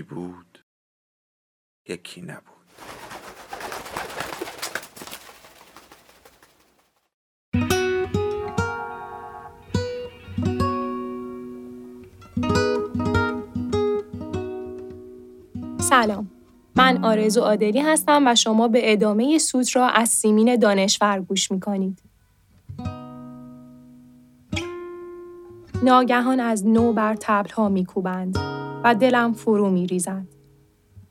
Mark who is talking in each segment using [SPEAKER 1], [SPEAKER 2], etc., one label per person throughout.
[SPEAKER 1] یکی بود یکی نبود.
[SPEAKER 2] سلام. من آرزو عادلی هستم و شما به ادامه سوت را از سیمین دانشور گوش می کنید. ناگهان از نو بر تبل ها می کوبند و دلم فرو می ریزد.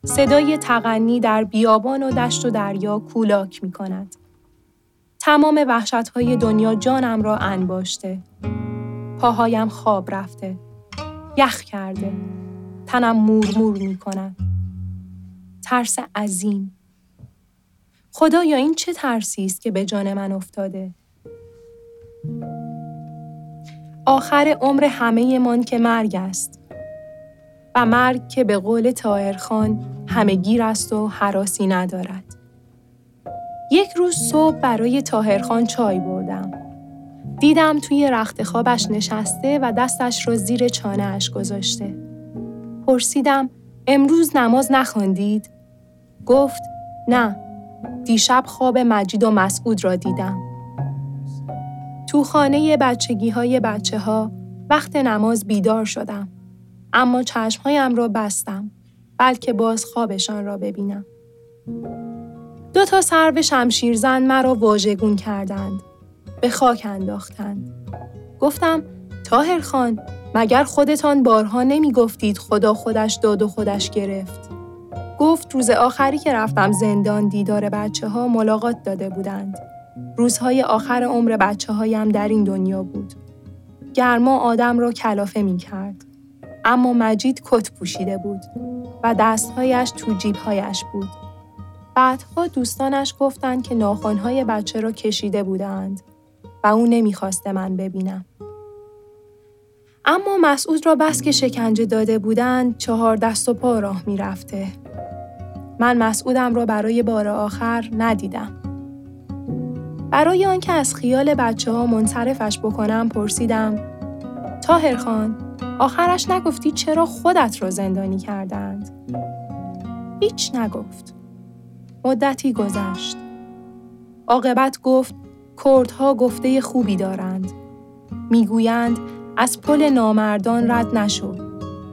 [SPEAKER 2] صدای تغنی در بیابان و دشت و دریا کولاک می کند. تمام وحشت های دنیا جانم را انباشته. پاهایم خواب رفته. یخ کرده. تنم مورمور می کند. ترس عظیم. خدایا این چه ترسی است که به جان من افتاده؟ آخر عمر همه من که مرگ است. و مرگ که به قول تاهرخان همه گیر است و حراسی ندارد. یک روز صبح برای تاهرخان چای بردم. دیدم توی رخت خوابش نشسته و دستش را زیر چانه اش گذاشته. پرسیدم امروز نماز نخواندید؟ گفت نه دیشب خواب مجید و مسعود را دیدم. تو خانه بچگی های بچه ها وقت نماز بیدار شدم. اما چشمهایم را بستم بلکه باز خوابشان را ببینم. دو تا سرو شمشیرزن مرا واژگون کردند. به خاک انداختند. گفتم تاهر خان مگر خودتان بارها نمی گفتید خدا خودش داد و خودش گرفت. گفت روز آخری که رفتم زندان دیدار بچه ها ملاقات داده بودند. روزهای آخر عمر بچه هایم در این دنیا بود. گرما آدم را کلافه می کرد. اما مجید کت پوشیده بود و دستهایش تو جیبهایش بود. بعدها دوستانش گفتند که ناخونهای بچه را کشیده بودند و او نمی‌خواسته من ببینم. اما مسعود را بس که شکنجه داده بودند چهار دست و پا راه می‌رفته. من مسعودم را برای بار آخر ندیدم. برای آنکه از خیال بچه ها منصرفش بکنم پرسیدم تاهر خان آخرش نگفتی چرا خودت را زندانی کردند؟ هیچ نگفت. مدتی گذشت. عاقبت گفت کردها گفته خوبی دارند. می‌گویند از پل نامردان رد نشو.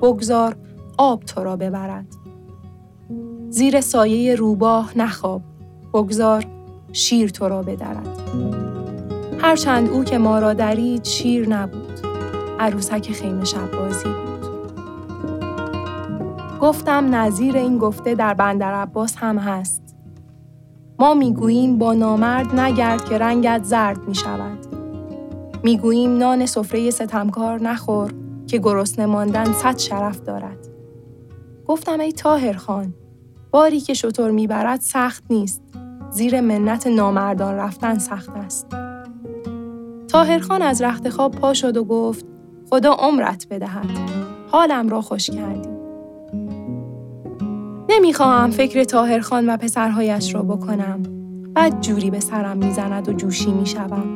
[SPEAKER 2] بگذار آب تو را ببرد. زیر سایه روباه نخواب. بگذار شیر تو را بدرد. هرچند او که ما را درید شیر نبود. عروسک خیمه شب بازی بود. گفتم نظیر این گفته در بندر عباس هم هست. ما می‌گوییم با نامرد نگرد که رنگت زرد می شود. می‌گوییم نان سفره ستمکار نخور که گرسنه ماندن صد شرف دارد. گفتم ای تاهر خان باری که شطور می‌برد سخت نیست. زیر منت نامردان رفتن سخت است. تاهرخان از رخت خواب پا شد و گفت خدا عمرت بدهد. حالم را خوش کردی. نمی‌خواهم فکر تاهرخان و پسرهایش را بکنم. بد جوری به سرم می‌زند و جوشی می‌شوم.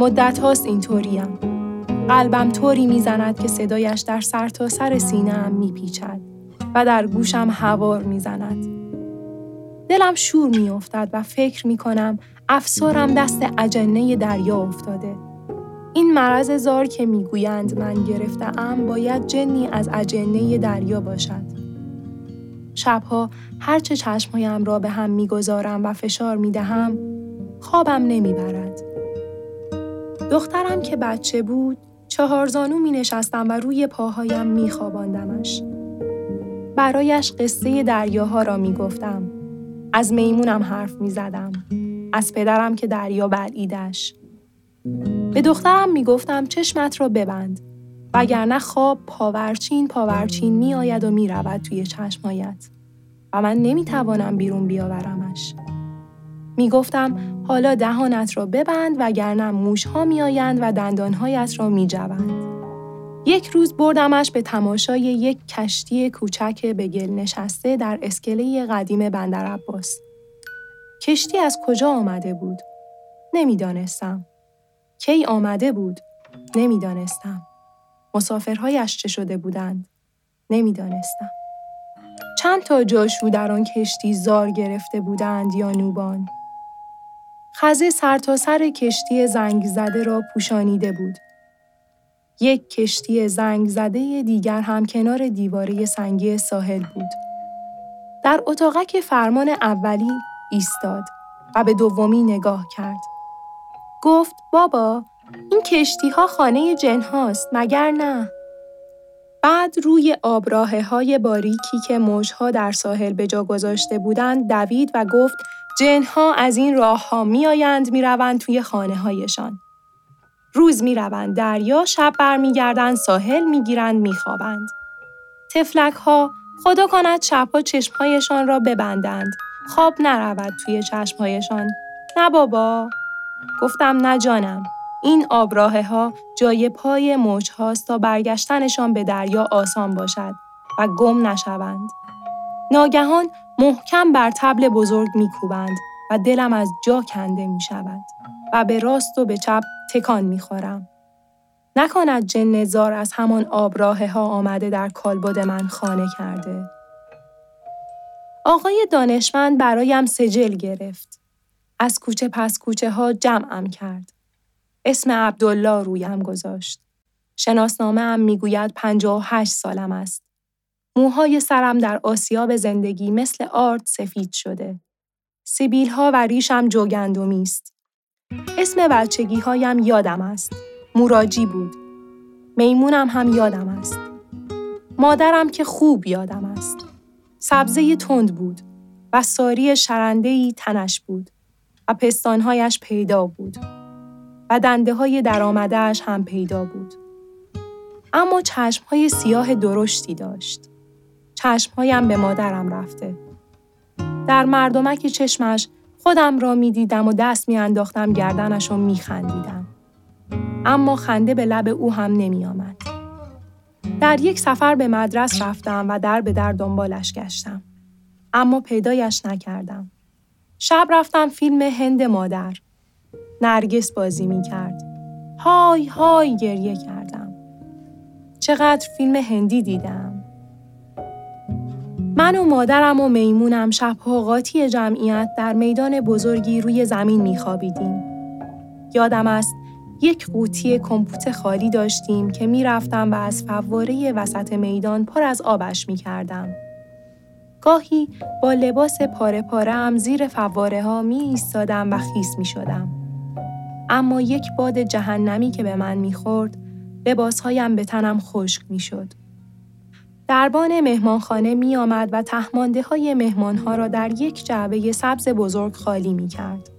[SPEAKER 2] مدت هاست اینطوریم. قلبم طوری می‌زند که صدایش در سر تا سر سینهام میپیچد و در گوشم هوار می‌زند. دلم شور میافتد و فکر می‌کنم افسارم دست اجنه دریا افتاده. این مرض زار که می‌گویند من گرفتم باید جنی از اجنه دریا باشد. شبها هرچه چشمهایم را به هم می‌گذارم و فشار می‌دهم خوابم نمی‌برد. دخترم که بچه بود چهار زانو می نشستم و روی پاهایم می خواباندمش. برایش قصه دریاها را می گفتم. از میمونم حرف می زدم. از پدرم که دریا بلعیدش. به دخترم می‌گفتم چشمت را ببند وگرنه خواب پاورچین پاورچین می آید و می رود توی چشمایت و من نمی توانم بیرون بیاورمش. می گفتم حالا دهانت را ببند وگرنه می آیند و دندانهایت را می جوند. یک روز بردمش به تماشای یک کشتی کوچک به گل نشسته در اسکله قدیم بندر عباس. کشتی از کجا آمده بود؟ نمی‌دانستم. کی آمده بود؟ نمی‌دانستم. مسافرهایش چه شده بودند؟ نمی‌دانستم. چند تا جاشو در آن کشتی زار گرفته بودند یا نوبان؟ خزه سرتاسر سر کشتی زنگ زده را پوشانیده بود. یک کشتی زنگ زده دیگر هم کنار دیواره سنگی ساحل بود. در اتاقک فرمان اولی ایستاد و به دومی نگاه کرد. گفت بابا این کشتی ها خانه جن هاست مگر نه؟ بعد روی آبراهه های باریکی که موجها در ساحل به جا گذاشته بودند دوید و گفت جنها از این راه ها می آیند می روند توی خانه هایشان. روز می روند دریا شب برمیگردند ساحل می گیرند می خوابند. تفلک ها خدا کند شبها چشمهایشان را ببندند. خواب نرود توی چشمهایشان. نه بابا. گفتم نه جانم. این آبراه ها جای پای موج هاست تا برگشتنشان به دریا آسان باشد و گم نشوند. ناگهان محکم بر تبل بزرگ میکوبند و دلم از جا کنده می شود و به راست و به چپ تکان می خورم. نکند جن زار از همان آبراه ها آمده در کالبد من خانه کرده. آقای دانشمند برایم سجل گرفت. از کوچه پس کوچه ها جمعم کرد. اسم عبدالله رویم گذاشت. شناسنامه هم می‌گوید پنجاه و هشت سالم است. موهای سرم در آسیاب زندگی مثل آرد سفید شده. سیبیل ها و ریشم جوگندمی است. اسم بچگی هایم یادم است. موراجی بود. میمونم هم یادم است. مادرم که خوب یادم است. سبزه تند بود و ساری شرندهی تنش بود پستانهایش پیدا بود. و دنده های هم پیدا بود. اما چشم های سیاه درشتی داشت. چشمهایم به مادرم رفته. در مردمک چشمش خودم را می دیدم و دست می انداختم گردنش و می خندیدم. اما خنده به لب او هم نمی آمد. در یک سفر به مدرس رفتم و در به در دنبالش گشتم. اما پیدایش نکردم. شب رفتم فیلم هند مادر. نرگس بازی می کرد. های های گریه کردم. چقدر فیلم هندی دیدم. من و مادرم و میمونم شبها قاطی جمعیت در میدان بزرگی روی زمین می خوابیدیم. یادم است یک قوطی کمپوت خالی داشتیم که می رفتم و از فواره وسط میدان پر از آبش می کردم. گاهی با لباس پاره پاره هم زیر فواره ها می ایستادم و خیس می شدم. اما یک باد جهنمی که به من می‌خورد لباسهایم به تنم خشک می‌شد. دربان مهمانخانه می آمد و تهمانده های مهمانها را در یک جعبه سبز بزرگ خالی می کرد.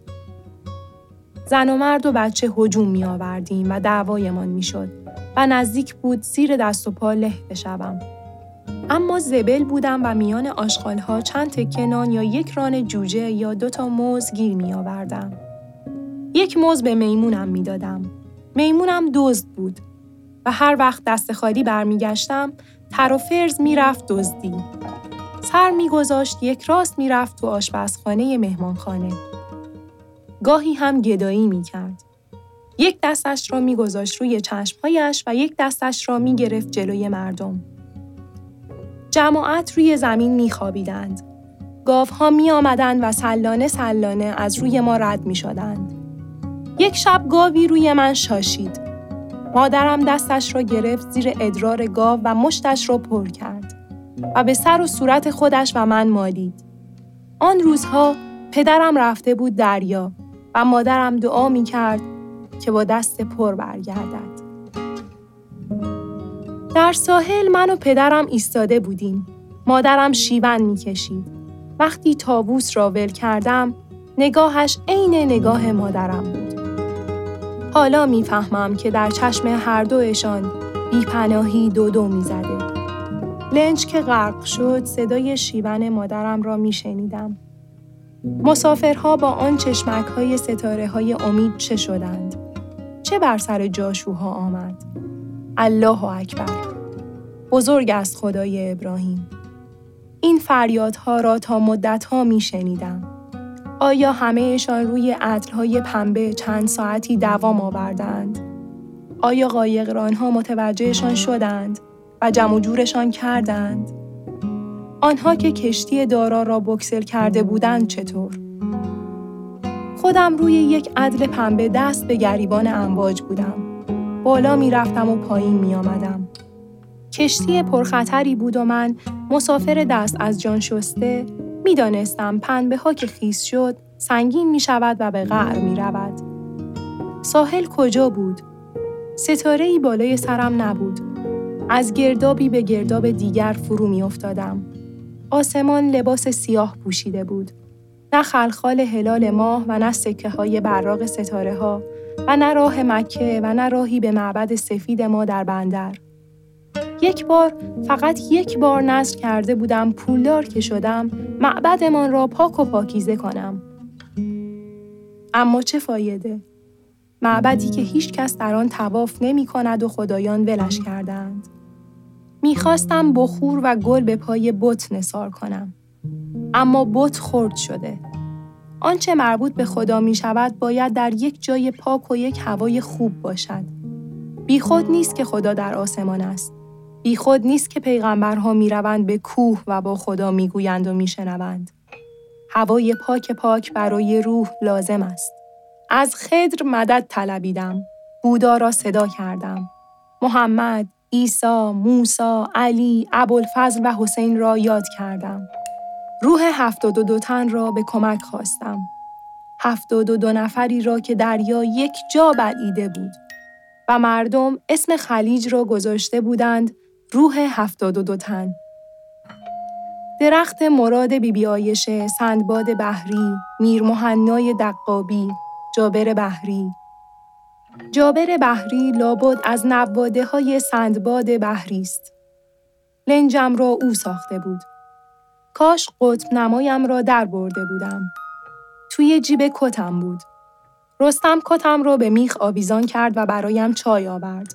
[SPEAKER 2] زن و مرد و بچه هجوم می آوردیم و دعوایمان می شد و نزدیک بود زیر دست و پا له بشوم. اما زبل بودم و میان آشغالها چند تکه نان یا یک ران جوجه یا دو تا موز گیر می آوردم. یک موز به میمونم می‌دادم. میمونم دزد بود و هر وقت دست خالی برمیگشتم تر و فرز می‌رفت دزدی. سر میگذاشت یک راست می‌رفت تو آشپزخانه مهمانخانه. گاهی هم گدایی می‌کرد. یک دستش را میگذاشت روی چشمهایش و یک دستش را می‌گرفت جلوی مردم. جماعت روی زمین میخوابیدند. گاوها می آمدند و سلانه سلانه از روی ما رد می شدند. یک شب گاوی روی من شاشید. مادرم دستش را گرفت زیر ادرار گاو و مشتش را پر کرد و به سر و صورت خودش و من مالید. آن روزها پدرم رفته بود دریا و مادرم دعا می کرد که با دست پر برگردد. در ساحل من و پدرم ایستاده بودیم. مادرم شیون می کشید. وقتی تابوس را ول کردم، نگاهش عین نگاه مادرم بود. حالا می‌فهمم که در چشم هر دوشان بیپناهی دو دو می‌زده. لنج که غرق شد صدای شیون مادرم را میشنیدم. مسافرها با آن چشمک های ستاره های امید چه شدند؟ چه بر سر جاشوها آمد؟ الله اکبر بزرگ است خدای ابراهیم این فریادها را تا مدتها می شنیدم. آیا همهشان روی عطلهای پنبه چند ساعتی دوام آوردند؟ آیا قایقرانها متوجهشان شدند و جمع جورشان کردند؟ آنها که کشتی دارا را بکسل کرده بودند چطور؟ خودم روی یک عدل پنبه دست به گریبان امواج بودم. بالا می رفتم و پایین می آمدم. کشتی پرخطری بود و من مسافر دست از جان شسته می دانستم پنبه ها که خیس شد سنگین می شود و به غر می رود. ساحل کجا بود؟ ستاره ای بالای سرم نبود. از گردابی به گرداب دیگر فرو می افتادم. آسمان لباس سیاه پوشیده بود. نه خلخال هلال ماه و نه سکه های براق ستاره ها و نه راه مکه و نه راهی به معبد سفید ما در بندر. یک بار فقط یک بار نظر کرده بودم پولدار که شدم معبدمان را پاک و پاکیزه کنم. اما چه فایده؟ معبدی که هیچ کس در آن تواف نمی کند و خدایان ولش کردند. می‌خواستم بخور و گل به پای بت نصار کنم. اما بت خرد شده. آنچه مربوط به خدا می شود باید در یک جای پاک و یک هوای خوب باشد. بیخود نیست که خدا در آسمان است. بیخود نیست که پیغمبرها می روند به کوه و با خدا می گویند و می شنوند. هوای پاک پاک برای روح لازم است. از خدر مدد طلبیدم. بودا را صدا کردم. محمد، عیسی، موسی، علی، ابوالفضل و حسین را یاد کردم. روح هفتاد و دو تن را به کمک خواستم. هفتاد و دو نفری را که دریا یک جا بلعیده بود و مردم اسم خلیج را گذاشته بودند روح هفتاد و دو تن. درخت مراد بیبی آیشه، سندباد بحری، میر محنای دقابی، جابر بحری. جابر بحری لابد از نواده های سندباد بحری است. لنجم را او ساخته بود. کاش قطب نمایم را در برده بودم. توی جیب کتم بود. رستم کتم را به میخ آویزان کرد و برایم چای آورد.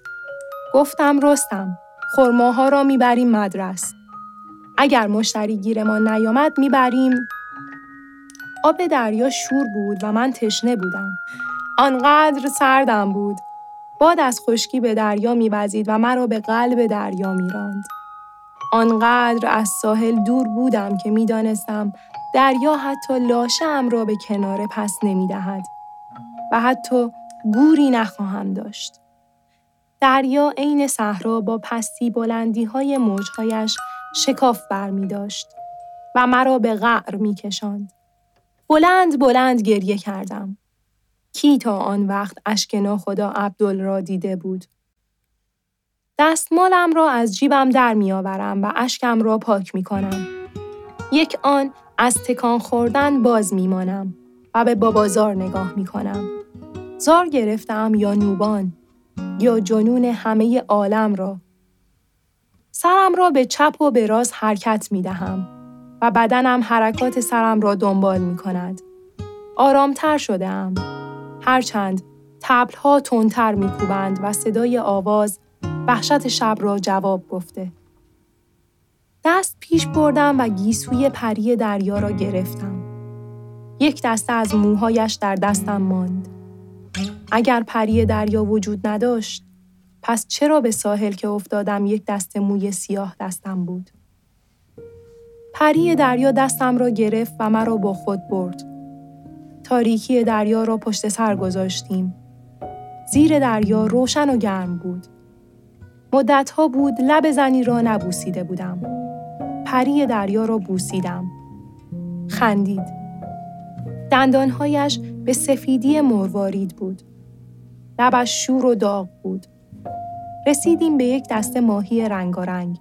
[SPEAKER 2] گفتم رستم، خرماها را می‌بریم مدرس. اگر مشتری گیرمان نیامد می‌بریم آب دریا شور بود و من تشنه بودم. آنقدر سردم بود. باد از خشکی به دریا میوزید و مرا به قلب دریا میراند. آنقدر از ساحل دور بودم که می‌دانستم دریا حتی لاشه را به کنار پس نمی‌دهد و حتی گوری نخواهم داشت. دریا عین صحرا با پستی بلندی های موجهایش شکاف بر می داشت و مرا به غعر می کشند. بلند بلند گریه کردم. کی تا آن وقت اشک خدا عبدال را دیده بود؟ دستمالم را از جیبم در میآورم و اشکم را پاک می کنم. یک آن از تکان خوردن باز می مانم و به بابازار نگاه می کنم. زار گرفتم یا نوبان یا جنون همه عالم را. سرم را به چپ و به راست حرکت می دهم و بدنم حرکات سرم را دنبال می کند. آرامتر شده. هرچند تبلها تندتر می کوبند و صدای آواز وحشت شب را جواب گفته. دست پیش بردم و گیسوی پری دریا را گرفتم. یک دسته از موهایش در دستم ماند. اگر پری دریا وجود نداشت، پس چرا به ساحل که افتادم یک دست موی سیاه دستم بود؟ پری دریا دستم را گرفت و مرا با خود برد. تاریکی دریا را پشت سر گذاشتیم. زیر دریا روشن و گرم بود. مدتها بود لب زنی را نبوسیده بودم. پری دریا را بوسیدم. خندید. دندانهایش به سفیدی مروارید بود. لبش شور و داغ بود. رسیدیم به یک دسته ماهی رنگارنگ.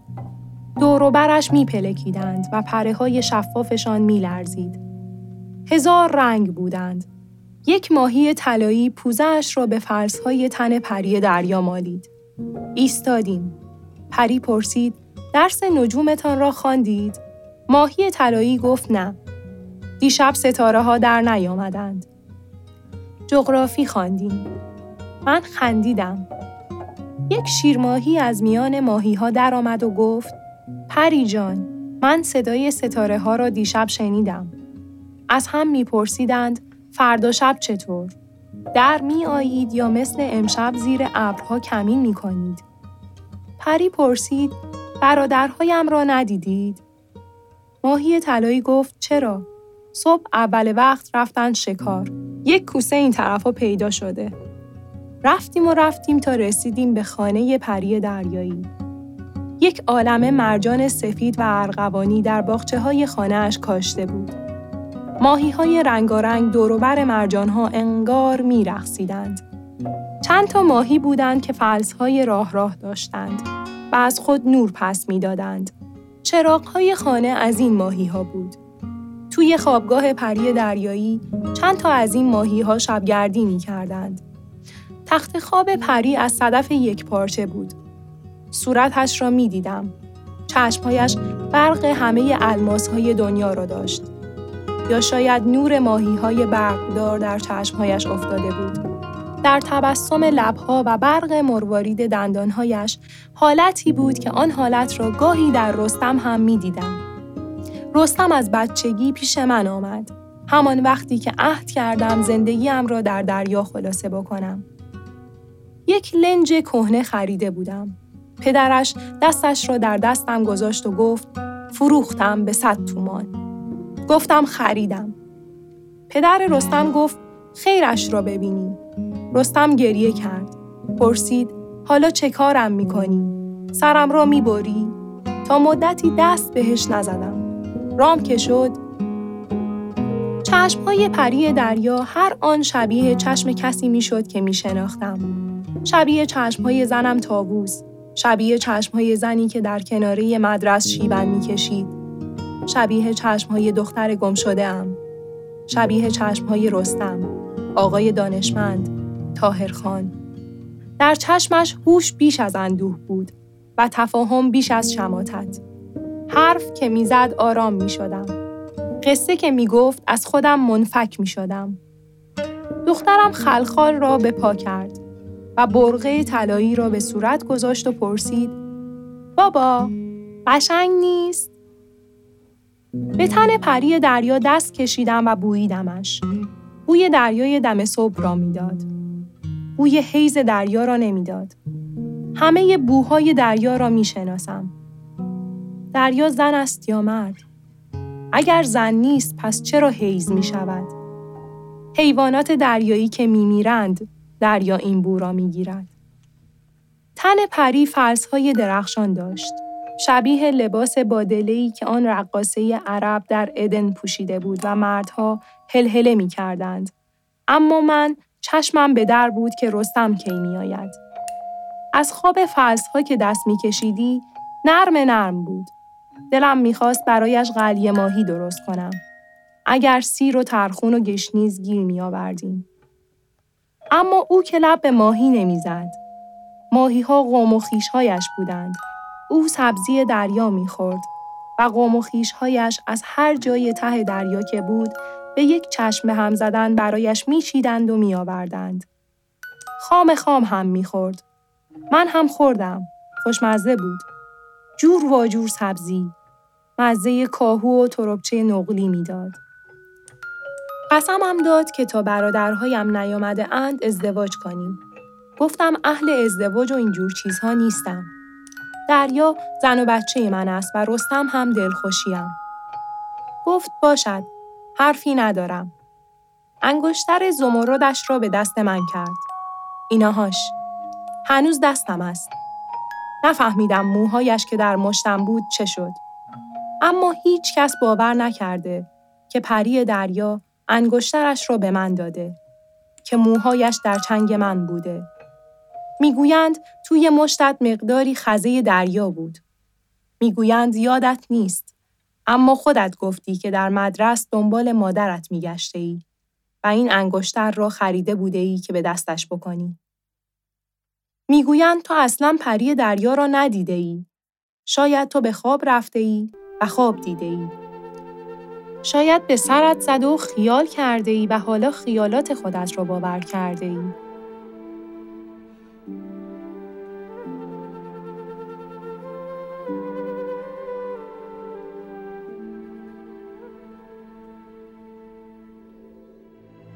[SPEAKER 2] دوروبرش میپلکیدند و پره های شفافشان میلرزید. هزار رنگ بودند. یک ماهی طلایی پوزش را به فرسهای تن پری دریا مالید. ایستادیم. پری پرسید درس نجومتان را خواندید؟ ماهی طلایی گفت نه. دیشب ستاره ها در نیامدند. جغرافی خواندیم. من خندیدم. یک شیرماهی از میان ماهی ها درآمد و گفت پری جان من صدای ستاره ها را دیشب شنیدم. از هم میپرسیدند فردا شب چطور؟ در می آیید یا مثل امشب زیر ابرها کمین می کنید؟ پری پرسید برادرهایم را ندیدید؟ ماهی طلایی گفت چرا؟ صبح اول وقت رفتن شکار. یک کوسه این طرف پیدا شده. رفتیم و رفتیم تا رسیدیم به خانه پری دریایی. یک عالم مرجان سفید و ارغوانی در باخچه های خانه کاشته بود. ماهی های رنگارنگ دوروبر مرجان ها انگار می رخصیدند. چند تا ماهی بودند که فلس های راه راه داشتند و از خود نور پس می دادند. چراغ های خانه از این ماهی ها بود. توی خوابگاه پری دریایی چند تا از این ماهی ها شبگردی می کردند. تخت خواب پری از صدف یک پارچه بود. صورتش را می دیدم. چشمهایش برق همه علماس های دنیا را داشت. یا شاید نور ماهی های برقدار در چشمهایش افتاده بود. در تبسم لبها و برق مروارید دندانهایش حالتی بود که آن حالت را گاهی در رستم هم می دیدم. رستم از بچگی پیش من آمد. همان وقتی که عهد کردم زندگیم را در دریا خلاصه بکنم. یک لنج کهنه خریده بودم. پدرش دستش را در دستم گذاشت و گفت فروختم به صد تومان. گفتم خریدم. پدر رستم گفت خیرش را ببینی. رستم گریه کرد. پرسید حالا چه کارم می‌کنی؟ سرم را می‌بری؟ تا مدتی دست بهش نزدم. رام که شد چشمهای پری دریا هر آن شبیه چشم کسی می‌شد که می شناختم. شبیه چشمهای زنم تابوز، شبیه چشمهای زنی که در کناره مدرس شیبن می‌کشید. شبیه چشمهای دختر گم شده ام. شبیه چشمهای رستم، آقای دانشمند، تاهر خان. در چشمش هوش بیش از اندوه بود و تفاهم بیش از شماتت. حرف که می‌زد آرام می شدم. قصه که می گفت از خودم منفک می شدم. دخترم خلخال را به پا کرد و برغه طلایی را به صورت گذاشت و پرسید بابا قشنگ نیست؟ به تن پری دریا دست کشیدم و بوییدمش. بوی دریای دم صبح را می‌داد. بوی حیز دریا را نمی‌داد. همه بوهای دریا را می شناسم. دریا زن است یا مرد؟ اگر زن نیست پس چرا حیز می شود؟ حیوانات دریایی که می میرند دریا این بو را می گیرد. تن پری فلسهای درخشان داشت. شبیه لباس بادلهی که آن رقاصه عرب در ادن پوشیده بود و مردها هلهله می کردند. اما من چشمم به در بود که رستم کی می آید. از خواب فلسها که دست می کشیدی نرم نرم بود. دلم می‌خواست برایش قلیه ماهی درست کنم. اگر سیر و ترخون و گشنیز گیر می آوردیم. اما او که لب به ماهی نمی‌زد. ماهی ها قوم و خیشهایش بودند. او سبزی دریا می‌خورد و قوم و خیشهایش از هر جای ته دریا که بود به یک چشم هم زدن برایش میچیدند و میآوردند. خام خام هم می‌خورد. من هم خوردم. خوشمزه بود. جور و جور سبزی. مزه کاهو و تربچه نقلی می‌داد. قسمم داد که تا برادرهایم نیامده اند ازدواج کنیم. گفتم اهل ازدواج و اینجور چیزها نیستم. دریا زن و بچه من است و رستم هم دلخوشیم. گفت باشد. حرفی ندارم. انگشتر زمردش را به دست من کرد. ایناهاش. هنوز دستم است. نفهمیدم موهایش که در مشتم بود چه شد. اما هیچ کس باور نکرده که پری دریا انگشترش را به من داده که موهایش در چنگ من بوده. می‌گویند توی مشتت مقداری خزه دریا بود. می‌گویند یادت نیست. اما خودت گفتی که در مدرس دنبال مادرت میگشته ای و این انگشتر را خریده بوده ای که به دستش بکنی. می‌گویند تو اصلا پری دریا را ندیده ای. شاید تو به خواب رفته ای و خواب دیده ای. شاید به سرت زد و خیال کرده ای و حالا خیالات خودت را باور کرده ای.